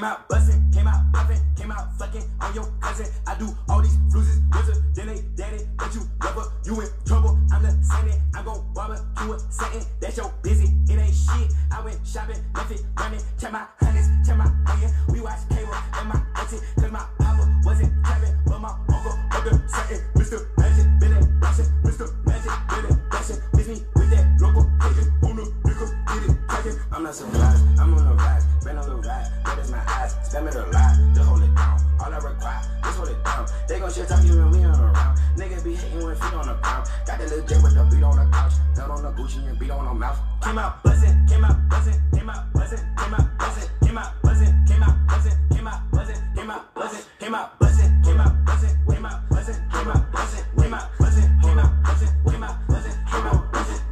came out bustin', came out poppin', came out fucking on your cousin. I do all these bruises, wizard, then they daddy, but you never, you in trouble. I'm the same, I'm gon' barbecue a setting. That's your busy, it ain't shit. I went shopping, left it running, check my hundreds, check my onion. We watch cable and my auntie, cause my papa wasn't trapping, but my uncle the setting. Mr. Magic, Billy Blashin', Mr. Magic, Billy Blashin'. Miss me with that local agent on the nickel, get it crackin'. I'm not surprised, I'm on the rise, been on the that is my eyes, spam it a lot, just hold it down. All I require, just hold it down. They gon' shit talk you when we on around. Niggas be hating when feet on the ground. Got the little jet with the beat on the couch, belt on the Gucci and beat on the mouth. Came out buzzin', came out buzzin', came out buzzin', came out.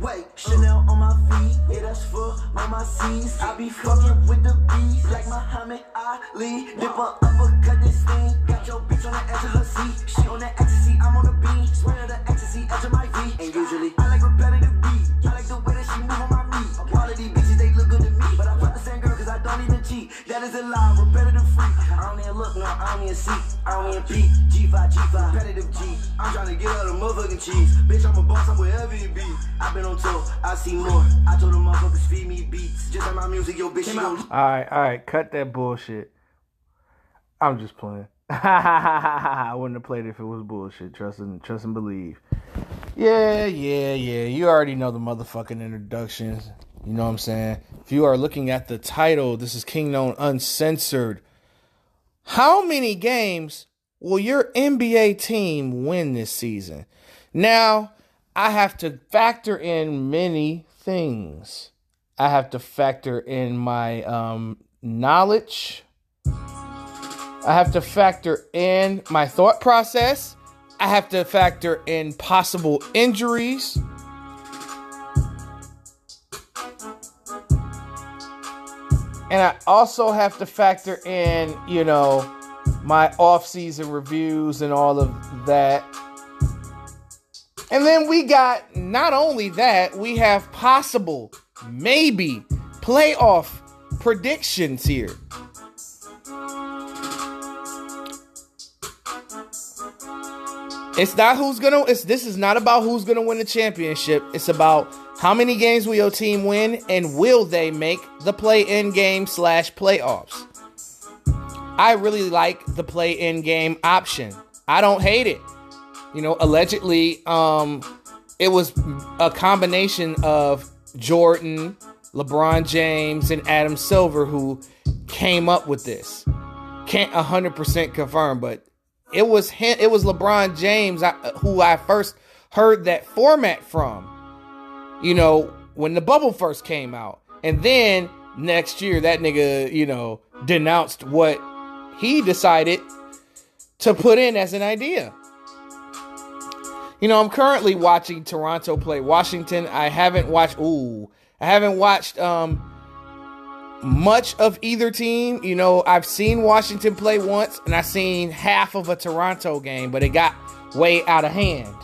Wait, Chanel my yeah, that's for all my C's. I be fucking with the bees like Muhammad Ali. Dip a uppercut this thing. Got your bitch on the edge of her seat. She on that ecstasy, I'm on the beat. Swear the ecstasy, edge of my feet. And usually, I even see. I don't even peek. G5, G5, repetitive G. I'm trying to get out of motherfucking cheese. Bitch, I'm a boss, I'm wherever you be. I've been on tour, I see more. I told them motherfuckers feed me beats. Just like my music, yo, bitch, she gon' All right, all right, cut that bullshit. I'm just playing. I wouldn't have played it if it was bullshit. Trust and trust and believe. Yeah, yeah, yeah. You already know the motherfucking introductions. You know what I'm saying? If you are looking at the title, this is Kingknown Uncensored. How many games will your NBA team win this season? Now, I have to factor in many things. I have to factor in my um, knowledge. I have to factor in my thought process. I have to factor in possible injuries. And I also have to factor in, you know, my off-season reviews and all of that. And then we got not only that, we have possible, maybe playoff predictions here. It's not who's gonna. It's this is not about who's gonna win the championship. It's about how many games will your team win and will they make the play-in game slash playoffs. I really like the play-in game option. I don't hate it. You know, allegedly, um, it was a combination of Jordan, LeBron James, and Adam Silver who came up with this. Can't 100% confirm, but it was him, it was LeBron James who I first heard that format from. You know, when the bubble first came out. And then next year that nigga, you know, denounced what he decided to put in as an idea. You know, I'm currently watching Toronto play Washington. I haven't watched ooh, I haven't watched um much of either team. You know, I've seen Washington play once and I've seen half of a Toronto game, but it got way out of hand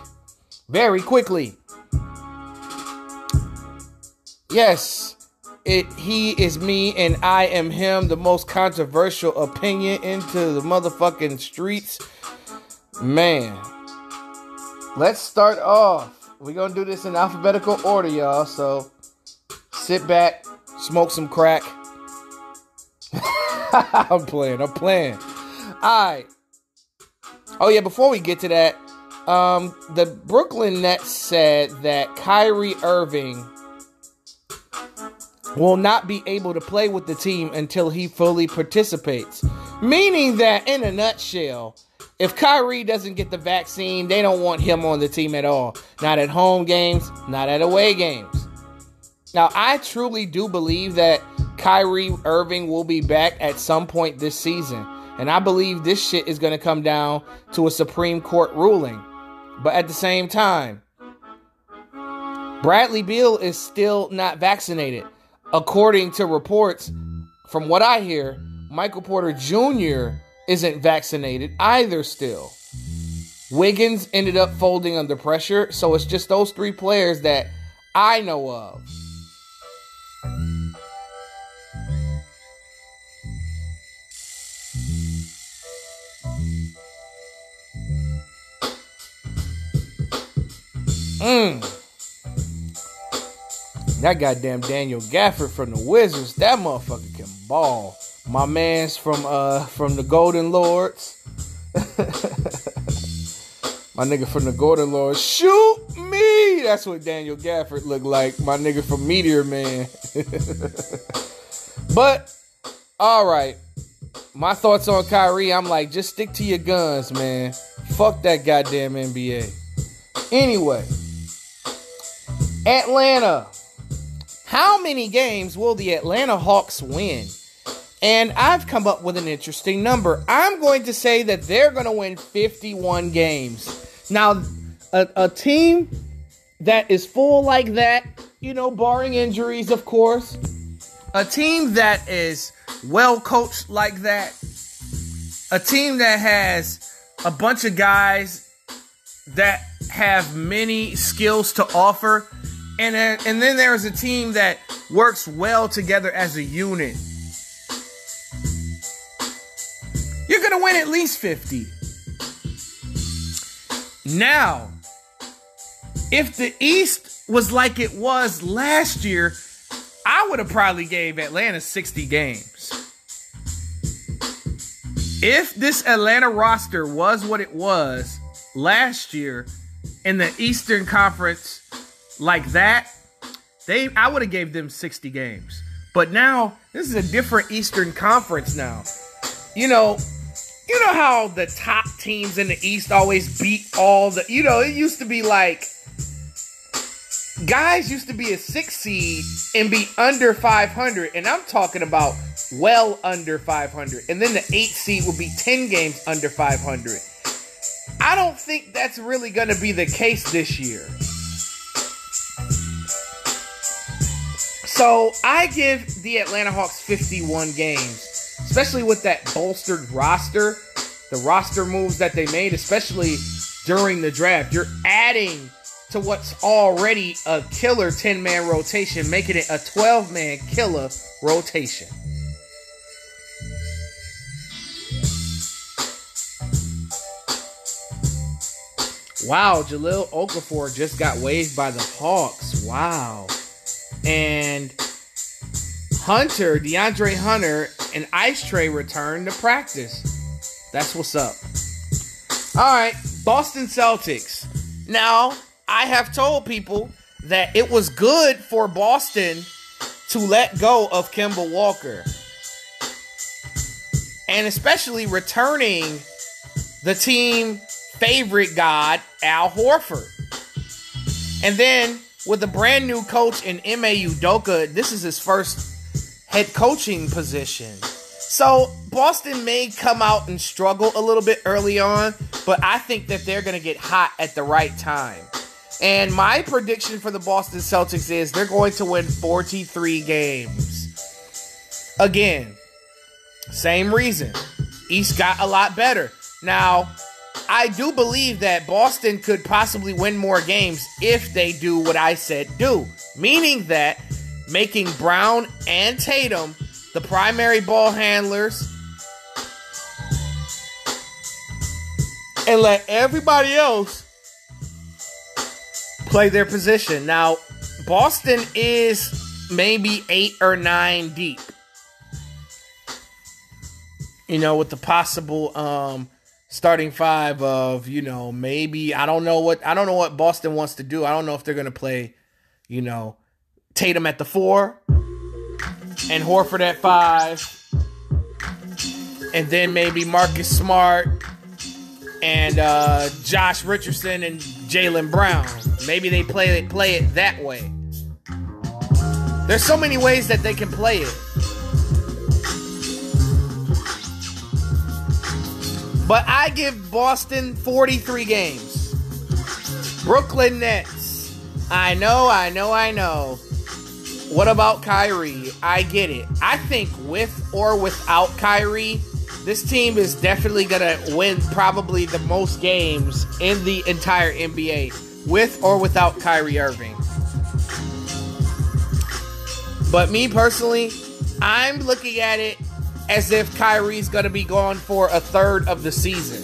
very quickly. Yes, it he is me and I am him, the most controversial opinion into the motherfucking streets. Man. Let's start off. We're gonna do this in alphabetical order, y'all. So sit back, smoke some crack. I'm playing. I'm playing. All right. Oh yeah. Before we get to that, um, the Brooklyn Nets said that Kyrie Irving will not be able to play with the team until he fully participates. Meaning that, in a nutshell, if Kyrie doesn't get the vaccine, they don't want him on the team at all. Not at home games, not at away games. Now, I truly do believe that Kyrie Irving will be back at some point this season. And I believe this shit is going to come down to a Supreme Court ruling. But at the same time, Bradley Beal is still not vaccinated according to reports, from what I hear, Michael Porter Jr. isn't vaccinated either still. Wiggins ended up folding under pressure, so it's just those three players that I know of. Mmm. That goddamn Daniel Gafford from the Wizards, that motherfucker can ball. My man's from uh from the Golden Lords. My nigga from the Golden Lords, shoot me! That's what Daniel Gafford looked like. My nigga from Meteor Man. but all right, my thoughts on Kyrie. I'm like, just stick to your guns, man. Fuck that goddamn NBA. Anyway, Atlanta. How many games will the Atlanta Hawks win? And I've come up with an interesting number. I'm going to say that they're going to win 51 games. Now, a, a, team that is full like that, you know, barring injuries, of course, a team that is well coached like that, a team that has a bunch of guys that have many skills to offer, and, and then there's a team that works well together as a unit You're going to win at least 50. Now, if the East was like it was last year, I would have probably gave Atlanta 60 games. If this Atlanta roster was what it was last year in the Eastern Conference like that, they I would have gave them 60 games. But now this is a different Eastern Conference now. You know, you know how the top teams in the East always beat all the, you know, it used to be like guys used to be a six seed and be under 500, and I'm talking about well under 500, and then the eight seed would be 10 games under 500. I don't think that's really going to be the case this year. So I give the Atlanta Hawks 51 games especially with that bolstered roster, the roster moves that they made, especially during the draft. You're adding to what's already a killer 10 man rotation, making it a 12 man killer rotation. Wow, Jahlil Okafor just got waived by the Hawks. Wow. And Hunter, DeAndre Hunter, and Ice Trae return to practice. That's what's up. All right, Boston Celtics. Now, I have told people that it was good for Boston to let go of Kemba Walker. And especially returning the team favorite god, Al Horford. And then with a brand new coach in Ime Udoka, this is his first head coaching position. So Boston may come out and struggle a little bit early on, but I think that they're going to get hot at the right time. And my prediction for the Boston Celtics is they're going to win 43 games. Again, same reason. East got a lot better. Now, I do believe that Boston could possibly win more games if they do what I said do. Meaning that making Brown and Tatum the primary ball handlers and let everybody else play their position. Now, Boston is maybe eight or nine deep. You know, with the possible um starting five of, you know, maybe I don't know what I don't know what Boston wants to do. I don't know if they're gonna play, you know, Tatum at the four and Horford at five. And then maybe Marcus Smart and uh, Josh Richardson and Jaylen Brown. Maybe they play it play it that way. There's so many ways that they can play it. But I give Boston 43 games. Brooklyn Nets. I know, I know, I know. What about Kyrie? I get it. I think with or without Kyrie, this team is definitely going to win probably the most games in the entire NBA with or without Kyrie Irving. But me personally, I'm looking at it as if Kyrie's going to be gone for a third of the season.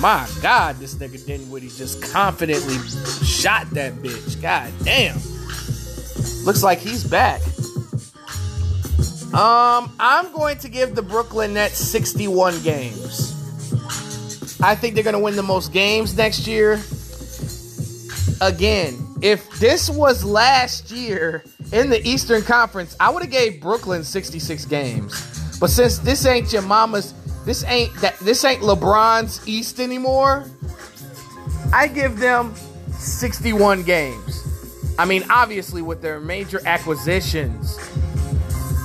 My God, this nigga Dinwiddie just confidently shot that bitch. God damn. Looks like he's back. Um, I'm going to give the Brooklyn Nets 61 games. I think they're going to win the most games next year. Again, if this was last year in the Eastern Conference, I would have gave Brooklyn 66 games. But since this ain't your mama's, this ain't that this ain't LeBron's East anymore, I give them 61 games. I mean, obviously with their major acquisitions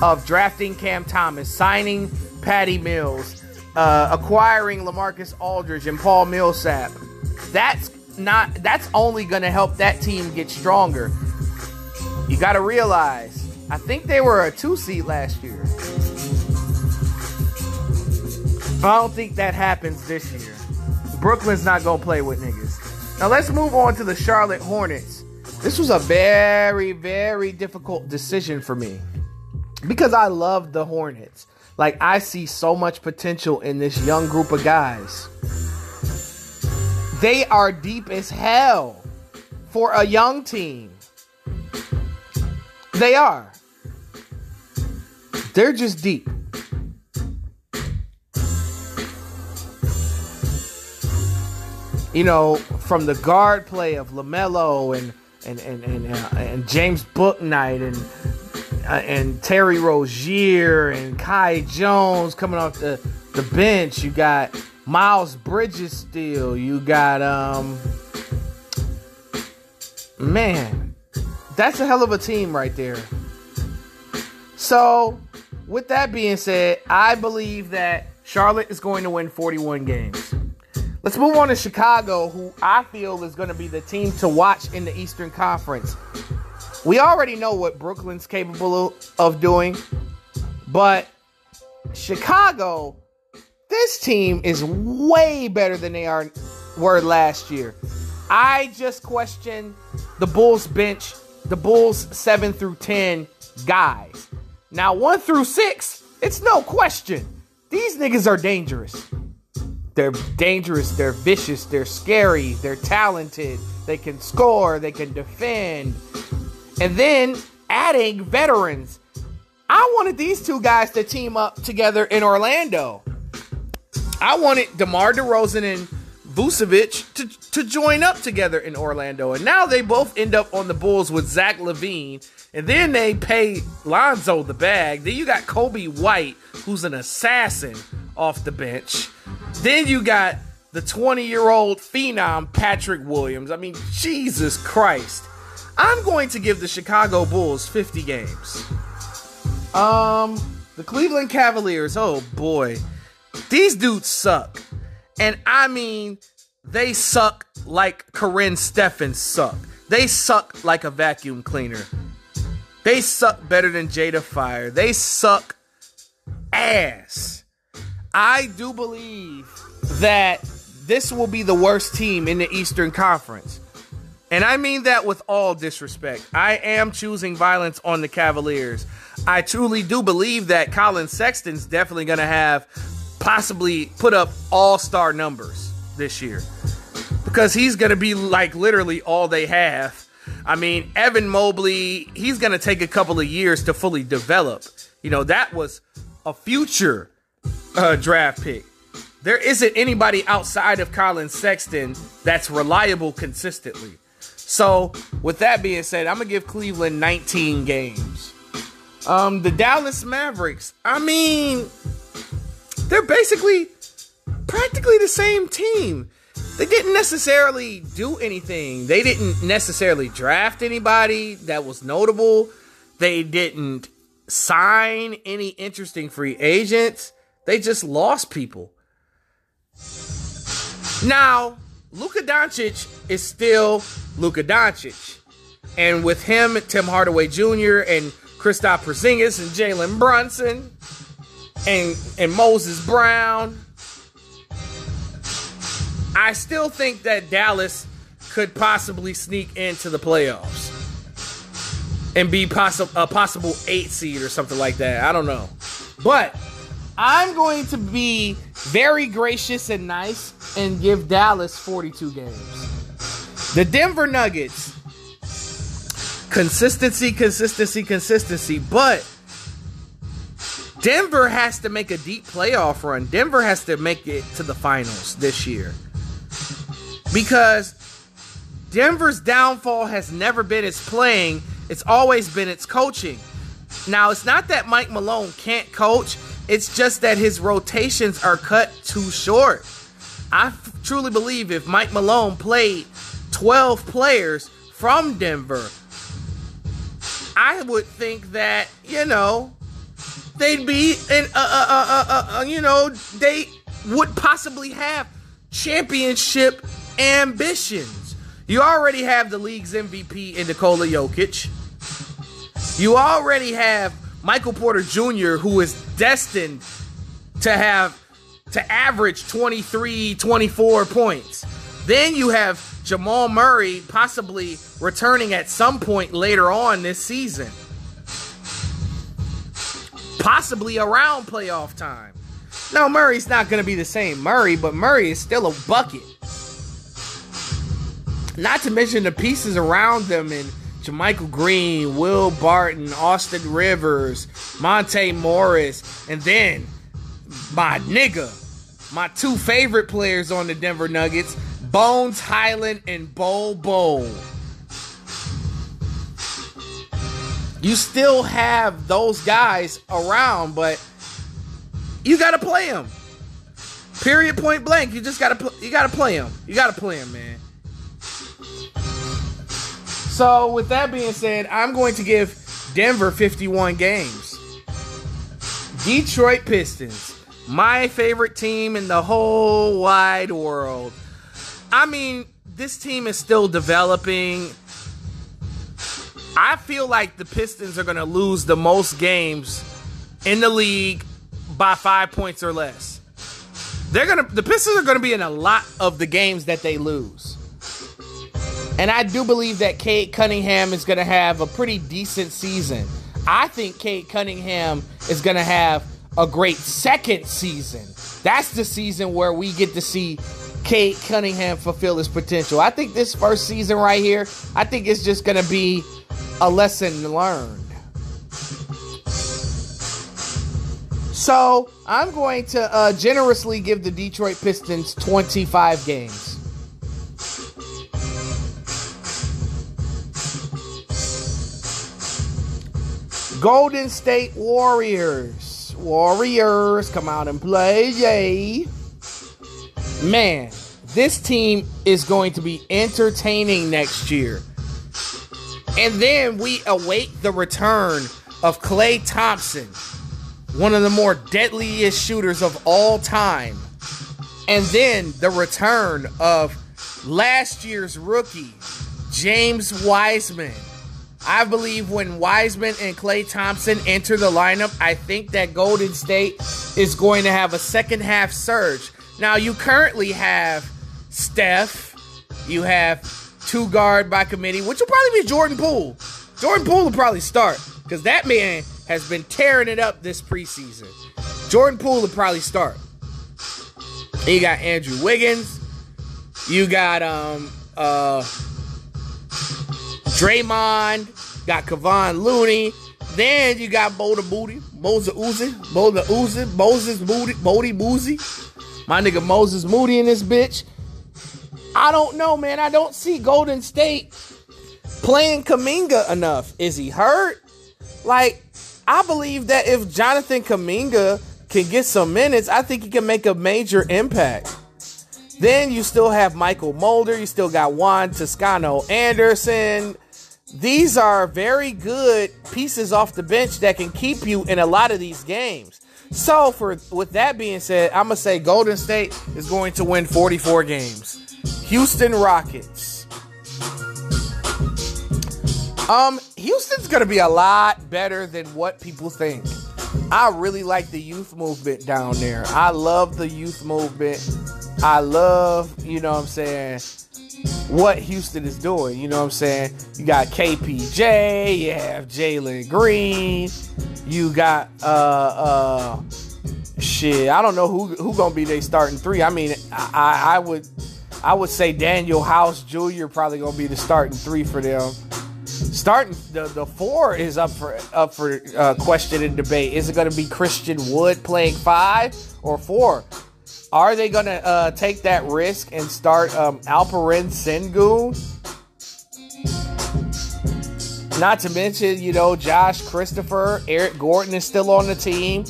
of drafting Cam Thomas, signing Patty Mills, uh, acquiring LaMarcus Aldridge and Paul Millsap. That's not that's only going to help that team get stronger. You got to realize, I think they were a 2 seed last year. I don't think that happens this year. Brooklyn's not going to play with niggas. Now let's move on to the Charlotte Hornets. This was a very, very difficult decision for me because I love the Hornets. Like, I see so much potential in this young group of guys. They are deep as hell for a young team. They are. They're just deep. You know, from the guard play of LaMelo and and and and, uh, and James Bouknight and uh, and Terry Rozier and Kai Jones coming off the, the bench. You got Miles Bridges still. You got um man, that's a hell of a team right there. So, with that being said, I believe that Charlotte is going to win 41 games. Let's move on to Chicago, who I feel is going to be the team to watch in the Eastern Conference. We already know what Brooklyn's capable of doing, but Chicago, this team is way better than they are were last year. I just question the Bulls bench, the Bulls 7 through 10 guys. Now 1 through 6, it's no question. These niggas are dangerous. They're dangerous, they're vicious, they're scary, they're talented, they can score, they can defend. And then adding veterans. I wanted these two guys to team up together in Orlando. I wanted DeMar DeRozan and Vucevic to, to join up together in Orlando. And now they both end up on the Bulls with Zach LaVine. And then they pay Lonzo the bag. Then you got Coby White, who's an assassin off the bench. Then you got the 20 year old phenom Patrick Williams. I mean, Jesus Christ. I'm going to give the Chicago Bulls 50 games. Um, the Cleveland Cavaliers, oh boy. These dudes suck. And I mean, they suck like Karrine Steffans suck. They suck like a vacuum cleaner. They suck better than Jada Fire. They suck ass. I do believe that this will be the worst team in the Eastern Conference. And I mean that with all disrespect. I am choosing violence on the Cavaliers. I truly do believe that Collin Sexton's definitely going to have possibly put up all star numbers this year because he's going to be like literally all they have. I mean, Evan Mobley, he's going to take a couple of years to fully develop. You know, that was a future uh, draft pick. There isn't anybody outside of Collin Sexton that's reliable consistently. So, with that being said, I'm gonna give Cleveland 19 games. Um, the Dallas Mavericks. I mean, they're basically practically the same team. They didn't necessarily do anything. They didn't necessarily draft anybody that was notable. They didn't sign any interesting free agents. They just lost people. Now, Luka Doncic is still Luka Doncic. And with him, Tim Hardaway Jr. and Kristaps Porzingis and Jalen Brunson and and Moses Brown, I still think that Dallas could possibly sneak into the playoffs and be possible a possible eight seed or something like that. I don't know, but I'm going to be very gracious and nice and give Dallas 42 games. The Denver Nuggets, consistency, consistency, consistency, but Denver has to make a deep playoff run. Denver has to make it to the finals this year. Because Denver's downfall has never been its playing, it's always been its coaching. Now, it's not that Mike Malone can't coach, it's just that his rotations are cut too short. I f- truly believe if Mike Malone played 12 players from Denver, I would think that, you know, they'd be in, uh, uh, uh, uh, you know, they would possibly have championship ambitions. You already have the league's MVP in Nikola Jokic. You already have Michael Porter Jr., who is destined to have to average 23, 24 points. Then you have Jamal Murray possibly returning at some point later on this season. Possibly around playoff time. Now, Murray's not going to be the same Murray, but Murray is still a bucket. Not to mention the pieces around them and JaMychal Green, Will Barton, Austin Rivers, Monte Morris, and then my nigga, my two favorite players on the Denver Nuggets, Bones Hyland and Bol Bol. You still have those guys around, but you got to play them. Period. Point blank. You just got to you got to play them. You got to play them, man. So, with that being said, I'm going to give Denver 51 games. Detroit Pistons, my favorite team in the whole wide world. I mean, this team is still developing. I feel like the Pistons are going to lose the most games in the league by 5 points or less. They're to the Pistons are going to be in a lot of the games that they lose. And I do believe that Cade Cunningham is going to have a pretty decent season. I think Cade Cunningham is going to have a great second season. That's the season where we get to see Cade Cunningham fulfill his potential. I think this first season right here, I think it's just going to be a lesson learned. So I'm going to uh, generously give the Detroit Pistons 25 games. Golden State Warriors. Warriors, come out and play, yay. Man, this team is going to be entertaining next year. And then we await the return of Klay Thompson, one of the more deadliest shooters of all time. And then the return of last year's rookie, James Wiseman. I believe when Wiseman and Klay Thompson enter the lineup, I think that Golden State is going to have a second half surge. Now, you currently have Steph, you have two guard by committee, which will probably be Jordan Poole. Jordan Poole will probably start because that man has been tearing it up this preseason. Jordan Poole will probably start. You got Andrew Wiggins. You got um uh Draymond. Got Kevon Looney. Then you got Boulder Booty, Moses Uzi, Boulder Uzi, Moses Moody, Bodie Boozy. My nigga Moses Moody in this bitch. I don't know, man. I don't see Golden State playing Kuminga enough. Is he hurt? Like, I believe that if Jonathan Kuminga can get some minutes, I think he can make a major impact. Then you still have Mychal Mulder. You still got Juan Toscano Anderson. These are very good pieces off the bench that can keep you in a lot of these games. So, for with that being said, I'm gonna say Golden State is going to win 44 games. Houston Rockets. Um, Houston's gonna be a lot better than what people think. I really like the youth movement down there. I love the youth movement. I love, you know what I'm saying, what Houston is doing. You know what I'm saying? You got KPJ, you have Jalen Green, you got uh uh Shit, I don't know who who gonna be their starting three. I mean, I, I would I would say Danuel House Jr. probably gonna be the starting three for them. Starting the, the four is up for up for uh, question and debate. Is it gonna be Christian Wood playing five or four? Are they gonna uh, take that risk and start um, Alperen Sengun? Not to mention, you know, Josh Christopher, Eric Gordon is still on the team.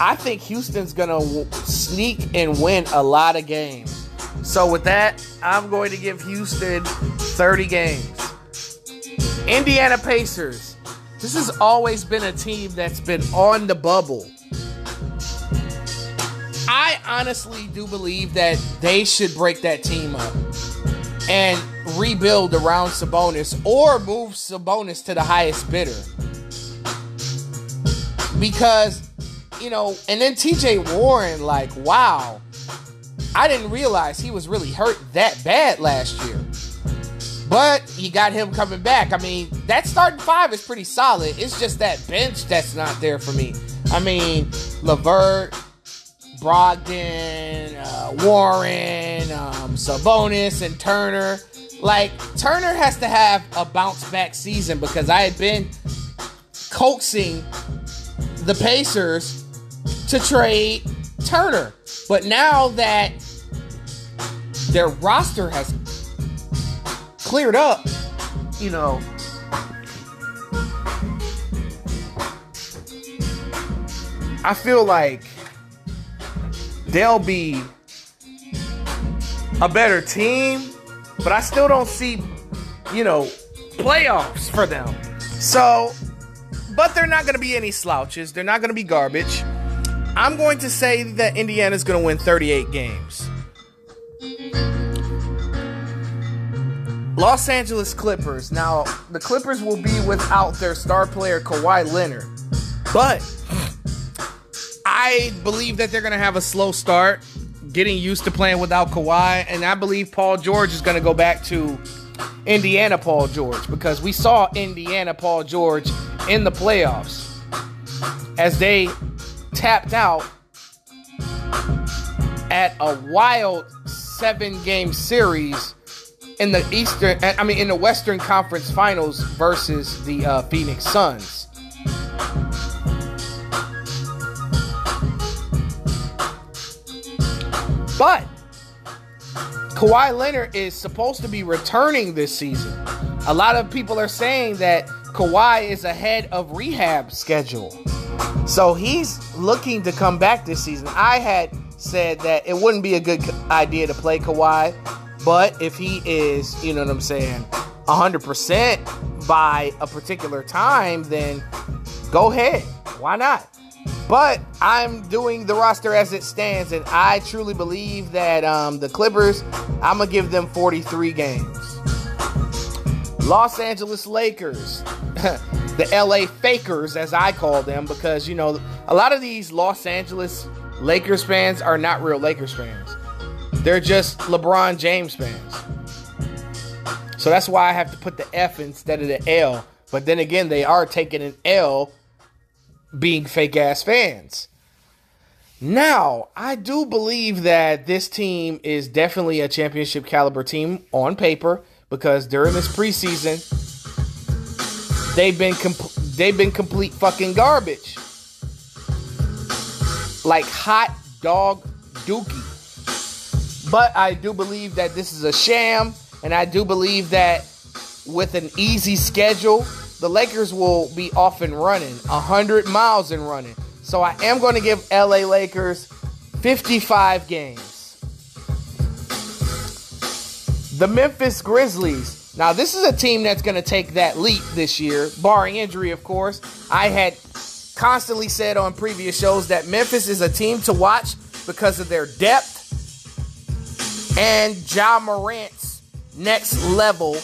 I think Houston's going to sneak and win a lot of games. So, with that, I'm going to give Houston 30 games. Indiana Pacers. This has always been a team that's been on the bubble. I honestly do believe that they should break that team up and rebuild around Sabonis or move Sabonis to the highest bidder. Because, you know, and then TJ Warren, like, wow, I didn't realize he was really hurt that bad last year. But you got him coming back. I mean, that starting five is pretty solid. It's just that bench that's not there for me. I mean, LeVert, Brogdon, uh, Warren, um, Sabonis, and Turner. Like, Turner has to have a bounce back season because I had been coaxing the Pacers to trade Turner. But now that their roster has cleared up, you know, I feel like they'll be a better team, but I still don't see, you know, playoffs for them. So, but they're not going to be any slouches. They're not going to be garbage. I'm going to say that Indiana's going to win 38 games. Los Angeles Clippers. Now, the Clippers will be without their star player Kawhi Leonard. But I believe that they're going to have a slow start, getting used to playing without Kawhi, and I believe Paul George is going to go back to Indiana Paul George because we saw Indiana Paul George in the playoffs as they tapped out at a wild seven game series in the Eastern, I mean, in the Western Conference Finals versus the uh, Phoenix Suns. But Kawhi Leonard is supposed to be returning this season. A lot of people are saying that Kawhi is ahead of rehab schedule. So he's looking to come back this season. I had said that it wouldn't be a good idea to play Kawhi, but if he is, you know what I'm saying, 100% by a particular time, then go ahead. Why not? But I'm doing the roster as it stands, and I truly believe that um, the Clippers, I'm going to give them 43 games. Los Angeles Lakers, the LA Fakers, as I call them, because, you know, a lot of these Los Angeles Lakers fans are not real Lakers fans. They're just LeBron James fans. So that's why I have to put the F instead of the L. But then again, they are taking an L being fake ass fans. Now, I do believe that this team is definitely a championship caliber team on paper because during this preseason, they've been com- they've been complete fucking garbage, like hot dog dookie. But I do believe that this is a sham, and I do believe that with an easy schedule, the Lakers will be off and running, 100 miles and running. So I am going to give LA Lakers 55 games. The Memphis Grizzlies. Now, this is a team that's going to take that leap this year, barring injury, of course. I had constantly said on previous shows that Memphis is a team to watch because of their depth and Ja Morant's next level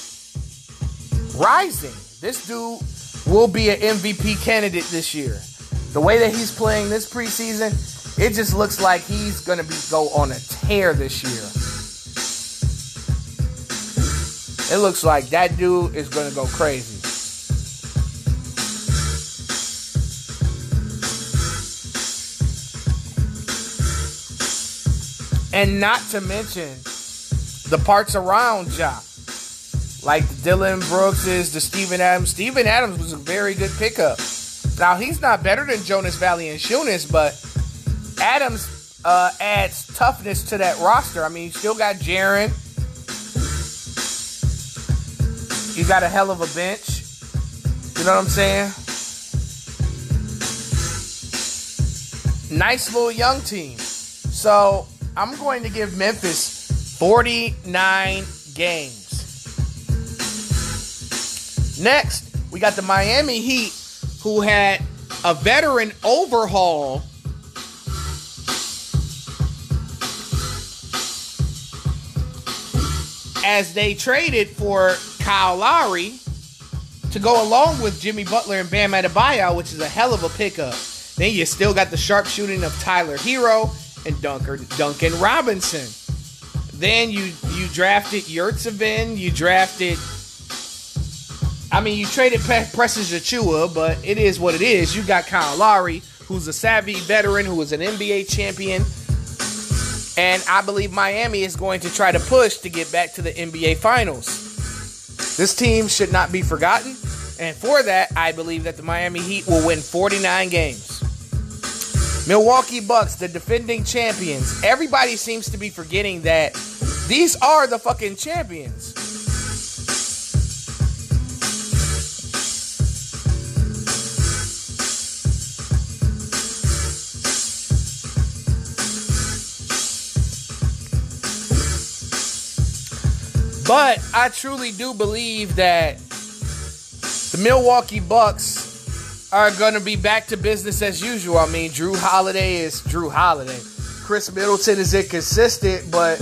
rising. This dude will be an MVP candidate this year. The way that he's playing this preseason, it just looks like he's going to be go on a tear this year. It looks like that dude is going to go crazy. And not to mention the parts around Ja. Like the Dillon Brookses, the Steven Adams. Steven Adams was a very good pickup. Now he's not better than Jonas Valanciunas, but Adams uh, adds toughness to that roster. I mean, you still got Jaren. You got a hell of a bench. You know what I'm saying? Nice little young team. So I'm going to give Memphis 49 games. Next, we got the Miami Heat, who had a veteran overhaul. As they traded for Kyle Lowry to go along with Jimmy Butler and Bam Adebayo, which is a hell of a pickup. Then you still got the sharpshooting of Tyler Herro and Duncan, Duncan Robinson. Then you you drafted Yurtseven, you drafted I mean, you traded Precious Achiuwa, but it is what it is. You got Kyle Lowry, who's a savvy veteran, who is an NBA champion. And I believe Miami is going to try to push to get back to the NBA Finals. This team should not be forgotten. And for that, I believe that the Miami Heat will win 49 games. Milwaukee Bucks, the defending champions. Everybody seems to be forgetting that these are the fucking champions. But I truly do believe that the Milwaukee Bucks are going to be back to business as usual. I mean, Jrue Holiday is Jrue Holiday. Khris Middleton is inconsistent, but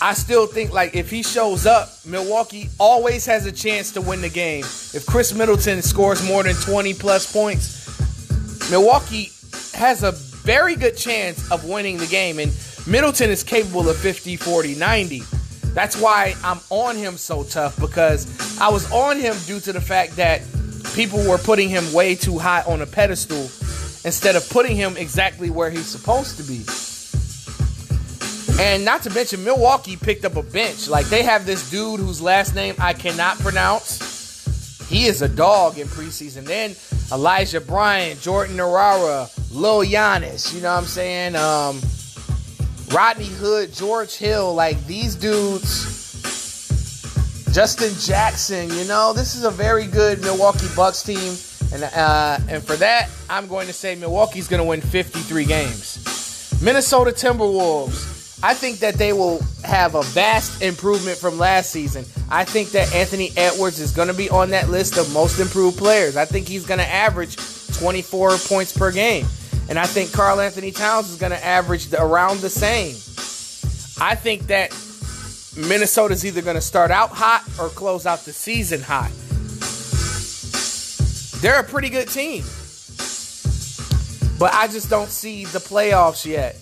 I still think like if he shows up, Milwaukee always has a chance to win the game. If Khris Middleton scores more than 20 plus points, Milwaukee has a very good chance of winning the game and Middleton is capable of 50, 40, 90. That's why I'm on him so tough because I was on him due to the fact that people were putting him way too high on a pedestal instead of putting him exactly where he's supposed to be. And not to mention, Milwaukee picked up a bench. Like they have this dude whose last name I cannot pronounce. He is a dog in preseason. Then Elijah Bryant, Jordan Nwora, Lil Giannis. You know what I'm saying? Um, Rodney Hood, George Hill, like these dudes, Justin Jackson, you know, this is a very good Milwaukee Bucks team. And, uh, and for that, I'm going to say Milwaukee's going to win 53 games. Minnesota Timberwolves. I think that they will have a vast improvement from last season. I think that Anthony Edwards is going to be on that list of most improved players. I think he's going to average 24 points per game. And I think Karl-Anthony Towns is going to average around the same. I think that Minnesota's either going to start out hot or close out the season hot. They're a pretty good team. But I just don't see the playoffs yet.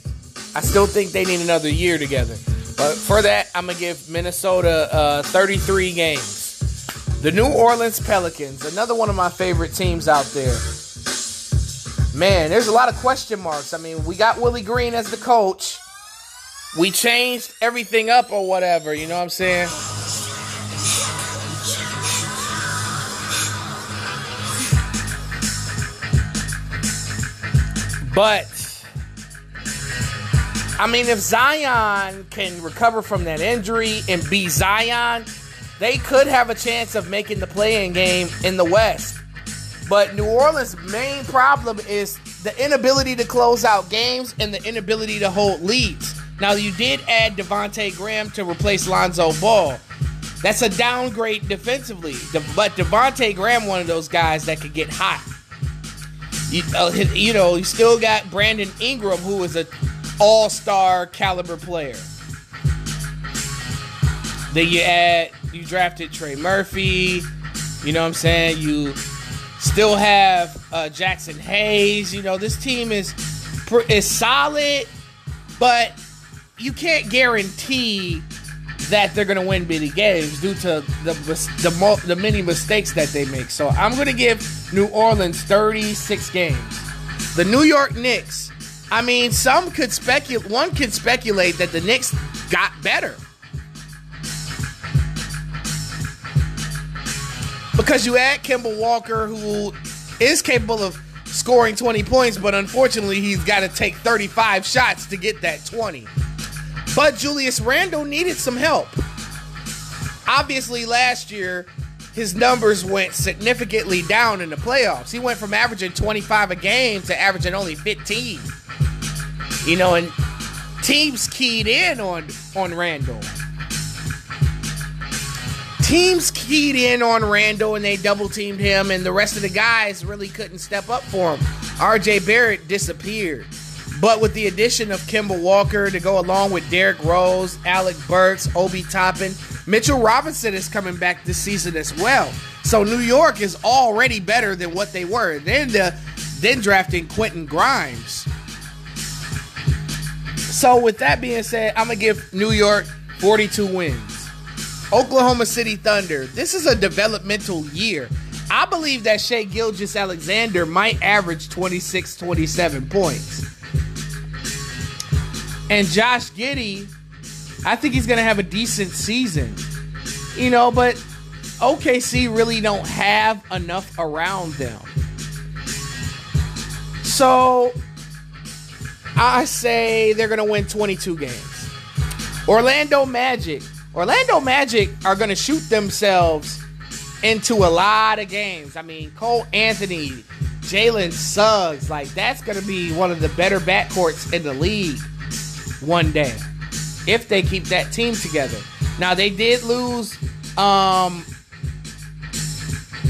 I still think they need another year together. But for that, I'm going to give Minnesota uh, 33 games. The New Orleans Pelicans, another one of my favorite teams out there man, there's a lot of question marks. I mean, we got Willie Green as the coach. We changed everything up or whatever, you know what I'm saying? But I mean, if Zion can recover from that injury and be Zion, they could have a chance of making the play-in game in the West. But New Orleans' main problem is the inability to close out games and the inability to hold leads. Now, you did add Devonte Graham to replace Lonzo Ball. That's a downgrade defensively. But Devonte Graham, one of those guys that could get hot. You, uh, you know, you still got Brandon Ingram, who is an all-star caliber player. Then you add, you drafted Trey Murphy. You know what I'm saying? You Still have uh, Jaxson Hayes. You know, this team is is solid, but you can't guarantee that they're going to win many games due to the, the the many mistakes that they make. So I'm going to give New Orleans 36 games. The New York Knicks. I mean, some could speculate. One could speculate that the Knicks got better because you add Kemba Walker, who is capable of scoring 20 points, but unfortunately, he's got to take 35 shots to get that 20. But Julius Randle needed some help. Obviously, last year, his numbers went significantly down in the playoffs. He went from averaging 25 a game to averaging only 15. You know, and teams keyed in on on Randle. Teams keyed in on Randle and they double teamed him, and the rest of the guys really couldn't step up for him. RJ Barrett disappeared. But with the addition of Kemba Walker to go along with Derrick Rose, Alec Burks, Obi Toppin, Mitchell Robinson is coming back this season as well. So New York is already better than what they were. Then the then drafting Quentin Grimes. So with that being said, I'm gonna give New York 42 wins. Oklahoma City Thunder. This is a developmental year. I believe that Shai Gilgeous-Alexander might average 26, 27 points. And Josh Giddey, I think he's going to have a decent season. You know, but OKC really don't have enough around them. So I say they're going to win 22 games. Orlando Magic. Orlando Magic are going to shoot themselves into a lot of games. I mean, Cole Anthony, Jalen Suggs, like that's going to be one of the better backcourts in the league one day if they keep that team together. Now they did lose um,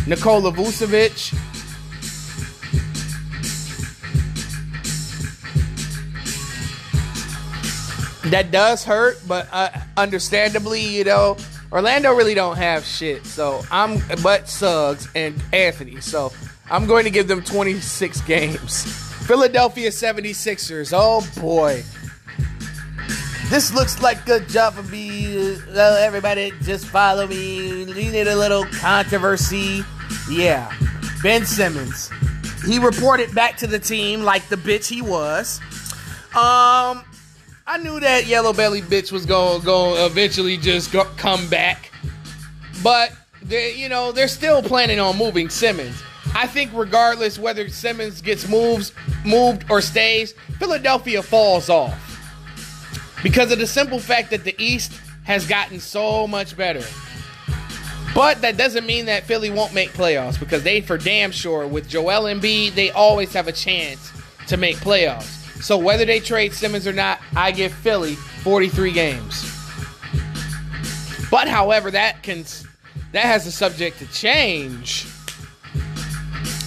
Nikola Vucevic. That does hurt, but uh, understandably, you know, Orlando really don't have shit. So I'm, but Suggs and Anthony. So I'm going to give them 26 games. Philadelphia 76ers. Oh boy. This looks like a good job for me. Everybody, just follow me. We need a little controversy. Yeah. Ben Simmons. He reported back to the team like the bitch he was. Um, I knew that yellow belly bitch was going to eventually just go, come back. But they, you know, they're still planning on moving Simmons. I think regardless whether Simmons gets moves moved or stays, Philadelphia falls off because of the simple fact that the East has gotten so much better. But that doesn't mean that Philly won't make playoffs because they, for damn sure, with Joel Embiid, they always have a chance to make playoffs. So whether they trade Simmons or not, I give Philly 43 games. But however, that can that has a subject to change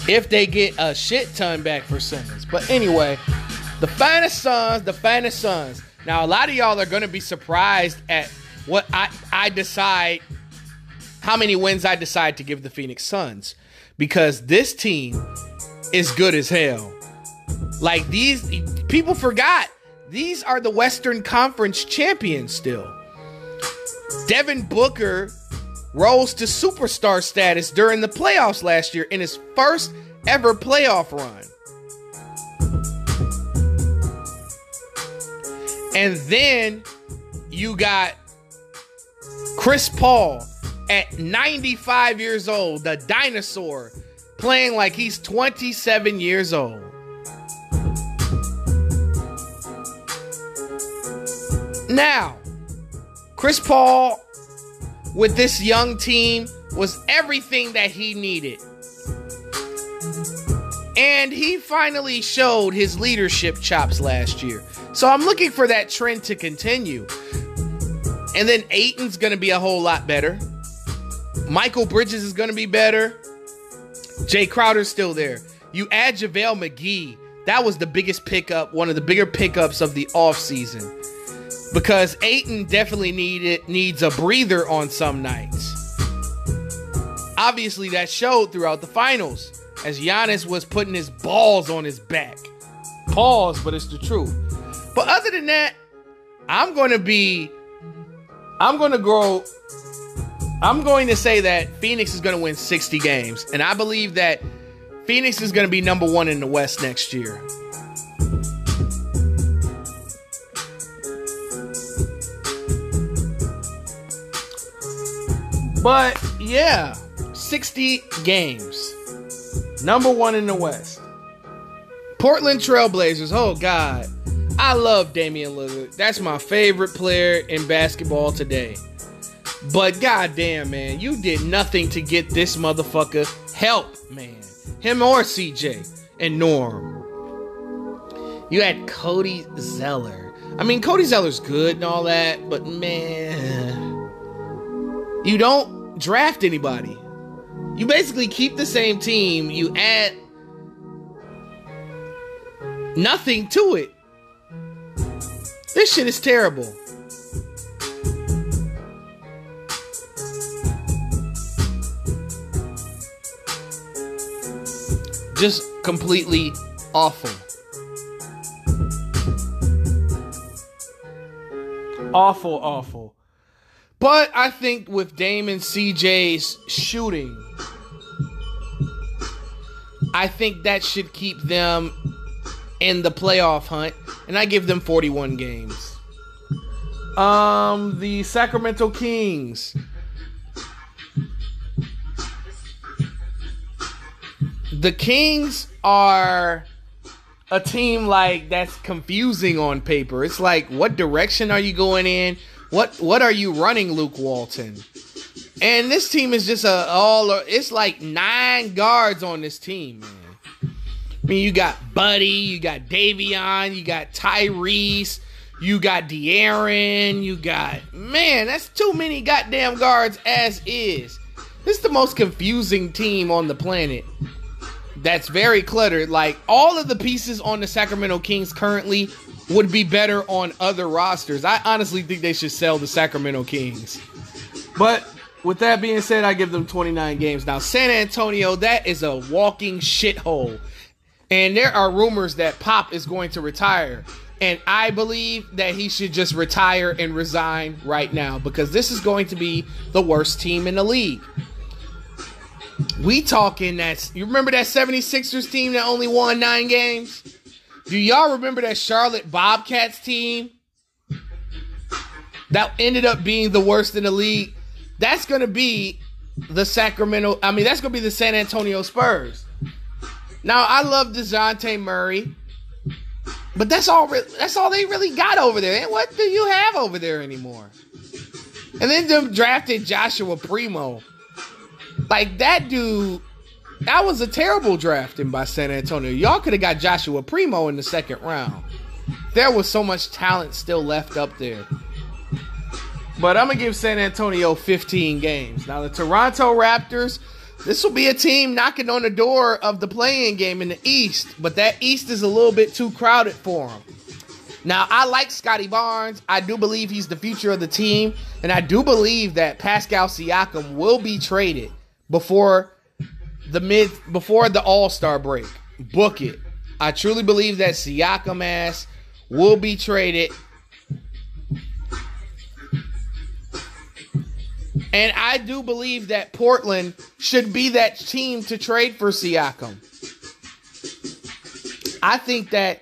if they get a shit ton back for Simmons. But anyway, the Phoenix Suns, the Phoenix Suns. Now, a lot of y'all are to be surprised at what I, I decide, how many wins I decide to give the Phoenix Suns. Because this team is good as hell. Like these, people forgot, these are the Western Conference champions still. Devin Booker rose to superstar status during the playoffs last year in his first ever playoff run. And then you got Chris Paul at 95 years old, the dinosaur, playing like he's 27 years old. Now, Chris Paul with this young team was everything that he needed. And he finally showed his leadership chops last year. So I'm looking for that trend to continue. And then Ayton's going to be a whole lot better. Mikal Bridges is going to be better. Jae Crowder's still there. You add JaVale McGee. That was the biggest pickup, one of the bigger pickups of the offseason. Because Ayton definitely needed needs a breather on some nights. Obviously, that showed throughout the finals as Giannis was putting his balls on his back. Pause, but it's the truth. But other than that, I'm going to be, I'm going to go, I'm going to say that Phoenix is going to win 60 games. And I believe that Phoenix is going to be number one in the West next year. But yeah, 60 games. Number one in the West. Portland Trailblazers. Oh, God. I love Damian Lillard. That's my favorite player in basketball today. But goddamn, man, you did nothing to get this motherfucker help, man. Him or CJ and Norm. You had Cody Zeller. I mean, Cody Zeller's good and all that, but man, you don't draft anybody. You basically keep the same team, you add nothing to it. This shit is terrible. Just completely awful. Awful, awful. But I think with Damon CJ's shooting, I think that should keep them in the playoff hunt, and I give them 41 games. Um, the Sacramento Kings. The Kings are a team like that's confusing on paper. It's like, what direction are you going in? What what are you running, Luke Walton? And this team is just a all. It's like nine guards on this team, man. I mean, you got Buddy, you got Davion, you got Tyrese, you got De'Aaron, you got man. That's too many goddamn guards as is. This is the most confusing team on the planet. That's very cluttered. Like all of the pieces on the Sacramento Kings currently would be better on other rosters. I honestly think they should sell the Sacramento Kings. But with that being said, I give them 29 games. Now, San Antonio, that is a walking shithole. And there are rumors that Pop is going to retire. And I believe that he should just retire and resign right now because this is going to be the worst team in the league. We talking that you remember that 76ers team that only won 9 games? Do y'all remember that Charlotte Bobcats team that ended up being the worst in the league? That's going to be the Sacramento, I mean, that's going to be the San Antonio Spurs. Now, I love Dejounte Murray, but that's all that's all they really got over there. And what do you have over there anymore? And then them drafted Joshua Primo. Like that dude that was a terrible drafting by San Antonio. Y'all could have got Joshua Primo in the second round. There was so much talent still left up there. But I'm going to give San Antonio 15 games. Now, the Toronto Raptors, this will be a team knocking on the door of the playing game in the East, but that East is a little bit too crowded for them. Now, I like Scottie Barnes. I do believe he's the future of the team, and I do believe that Pascal Siakam will be traded before the mid before the All Star break. Book it. I truly believe that Siakam ass will be traded. And I do believe that Portland should be that team to trade for Siakam. I think that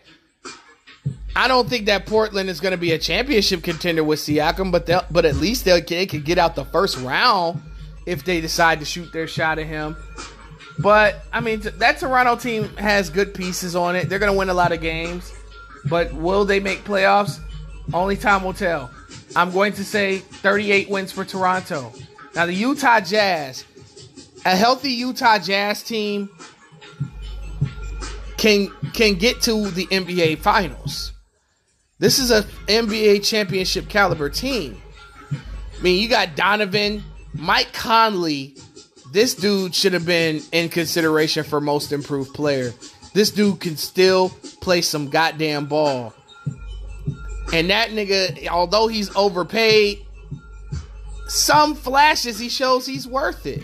I don't think that Portland is going to be a championship contender with Siakam, but but at least they could get out the first round if they decide to shoot their shot at him. But I mean, that Toronto team has good pieces on it. They're going to win a lot of games, but will they make playoffs? Only time will tell. I'm going to say 38 wins for Toronto. Now the Utah Jazz, a healthy Utah Jazz team can can get to the NBA Finals. This is a NBA championship caliber team. I mean, you got Donovan, Mike Conley, this dude should have been in consideration for most improved player. This dude can still play some goddamn ball. And that nigga, although he's overpaid, some flashes he shows he's worth it.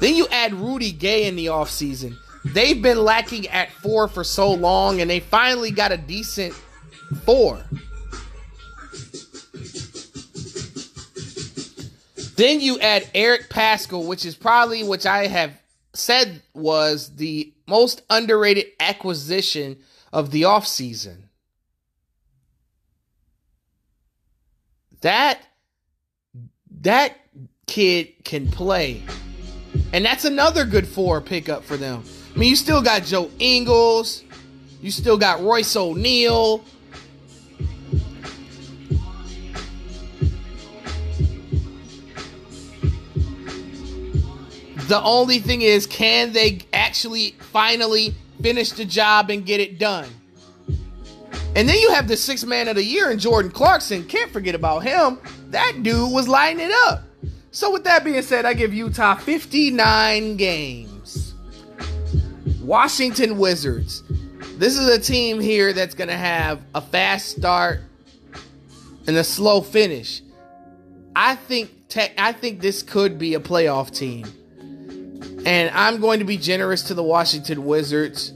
Then you add Rudy Gay in the offseason. They've been lacking at four for so long, and they finally got a decent four. Then you add Eric Paschall, which is probably which I have said was the most underrated acquisition of the offseason. that that kid can play. And that's another good four pickup for them. I mean, you still got Joe Ingles, you still got Royce O'Neale. The only thing is, can they actually finally finish the job and get it done? And then you have the six man of the year in Jordan Clarkson. Can't forget about him. That dude was lighting it up. So, with that being said, I give Utah 59 games. Washington Wizards. This is a team here that's going to have a fast start and a slow finish. I think te- I think this could be a playoff team. And I'm going to be generous to the Washington Wizards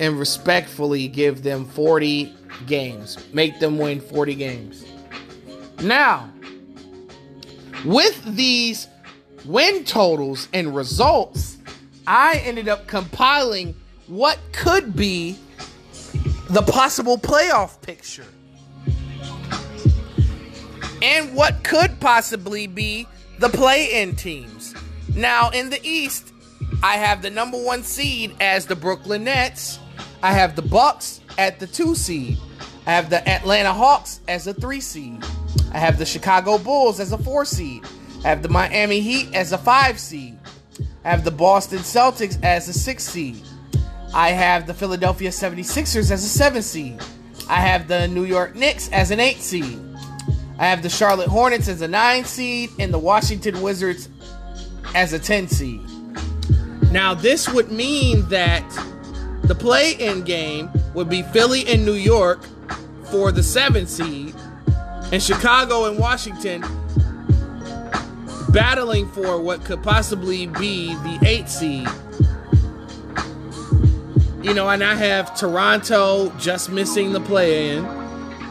and respectfully give them 40 games. Make them win 40 games. Now, with these win totals and results, I ended up compiling what could be the possible playoff picture. And what could possibly be the play in teams. Now, in the East, I have the number one seed as the Brooklyn Nets. I have the Bucks at the two seed. I have the Atlanta Hawks as a three seed. I have the Chicago Bulls as a four seed. I have the Miami Heat as a five seed. I have the Boston Celtics as a six seed. I have the Philadelphia 76ers as a seven seed. I have the New York Knicks as an eight seed. I have the Charlotte Hornets as a nine seed and the Washington Wizards as a 10 seed. Now, this would mean that the play in game would be Philly and New York for the seven seed, and Chicago and Washington battling for what could possibly be the eight seed. You know, and I have Toronto just missing the play in,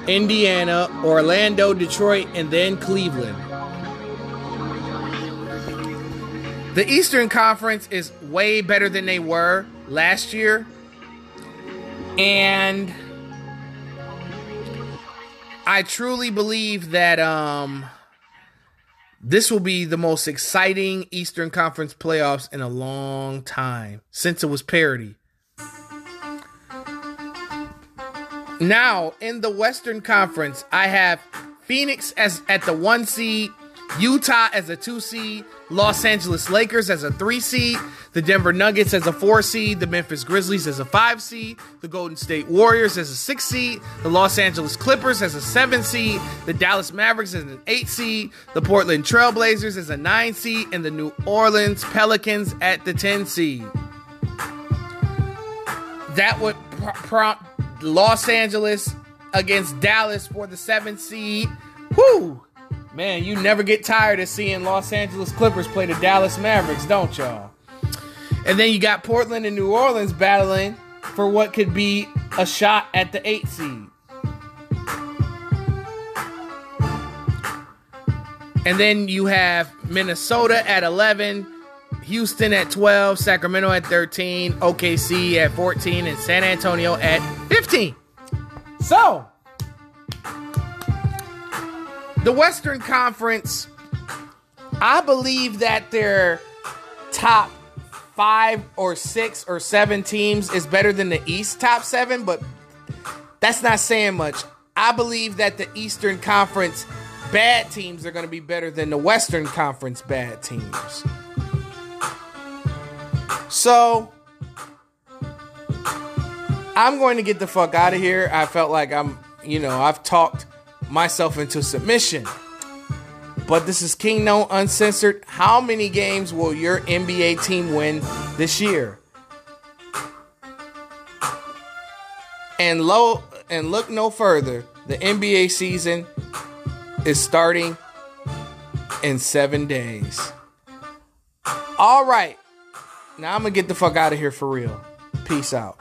Indiana, Orlando, Detroit, and then Cleveland. The Eastern Conference is way better than they were last year. And I truly believe that um this will be the most exciting Eastern Conference playoffs in a long time since it was parity. Now, in the Western Conference, I have Phoenix as at the 1 seed, Utah as a 2 seed, Los Angeles Lakers as a 3 seed, the Denver Nuggets as a 4 seed, the Memphis Grizzlies as a 5 seed, the Golden State Warriors as a 6 seed, the Los Angeles Clippers as a 7 seed, the Dallas Mavericks as an 8 seed, the Portland Trailblazers as a 9 seed, and the New Orleans Pelicans at the 10 seed. That would pr- prompt Los Angeles against Dallas for the 7th seed. Whoo! Man, you never get tired of seeing Los Angeles Clippers play the Dallas Mavericks, don't y'all? And then you got Portland and New Orleans battling for what could be a shot at the 8th seed. And then you have Minnesota at 11, Houston at 12, Sacramento at 13, OKC at 14, and San Antonio at 15. So, the Western Conference, I believe that their top five or six or seven teams is better than the East top seven, but that's not saying much. I believe that the Eastern Conference bad teams are going to be better than the Western Conference bad teams. So, I'm going to get the fuck out of here. I felt like I'm, you know, I've talked myself into submission. But this is Kingknown Uncensored. How many games will your NBA team win this year? And low and look no further. The NBA season is starting in seven days. All right. Now I'm gonna get the fuck out of here for real. Peace out.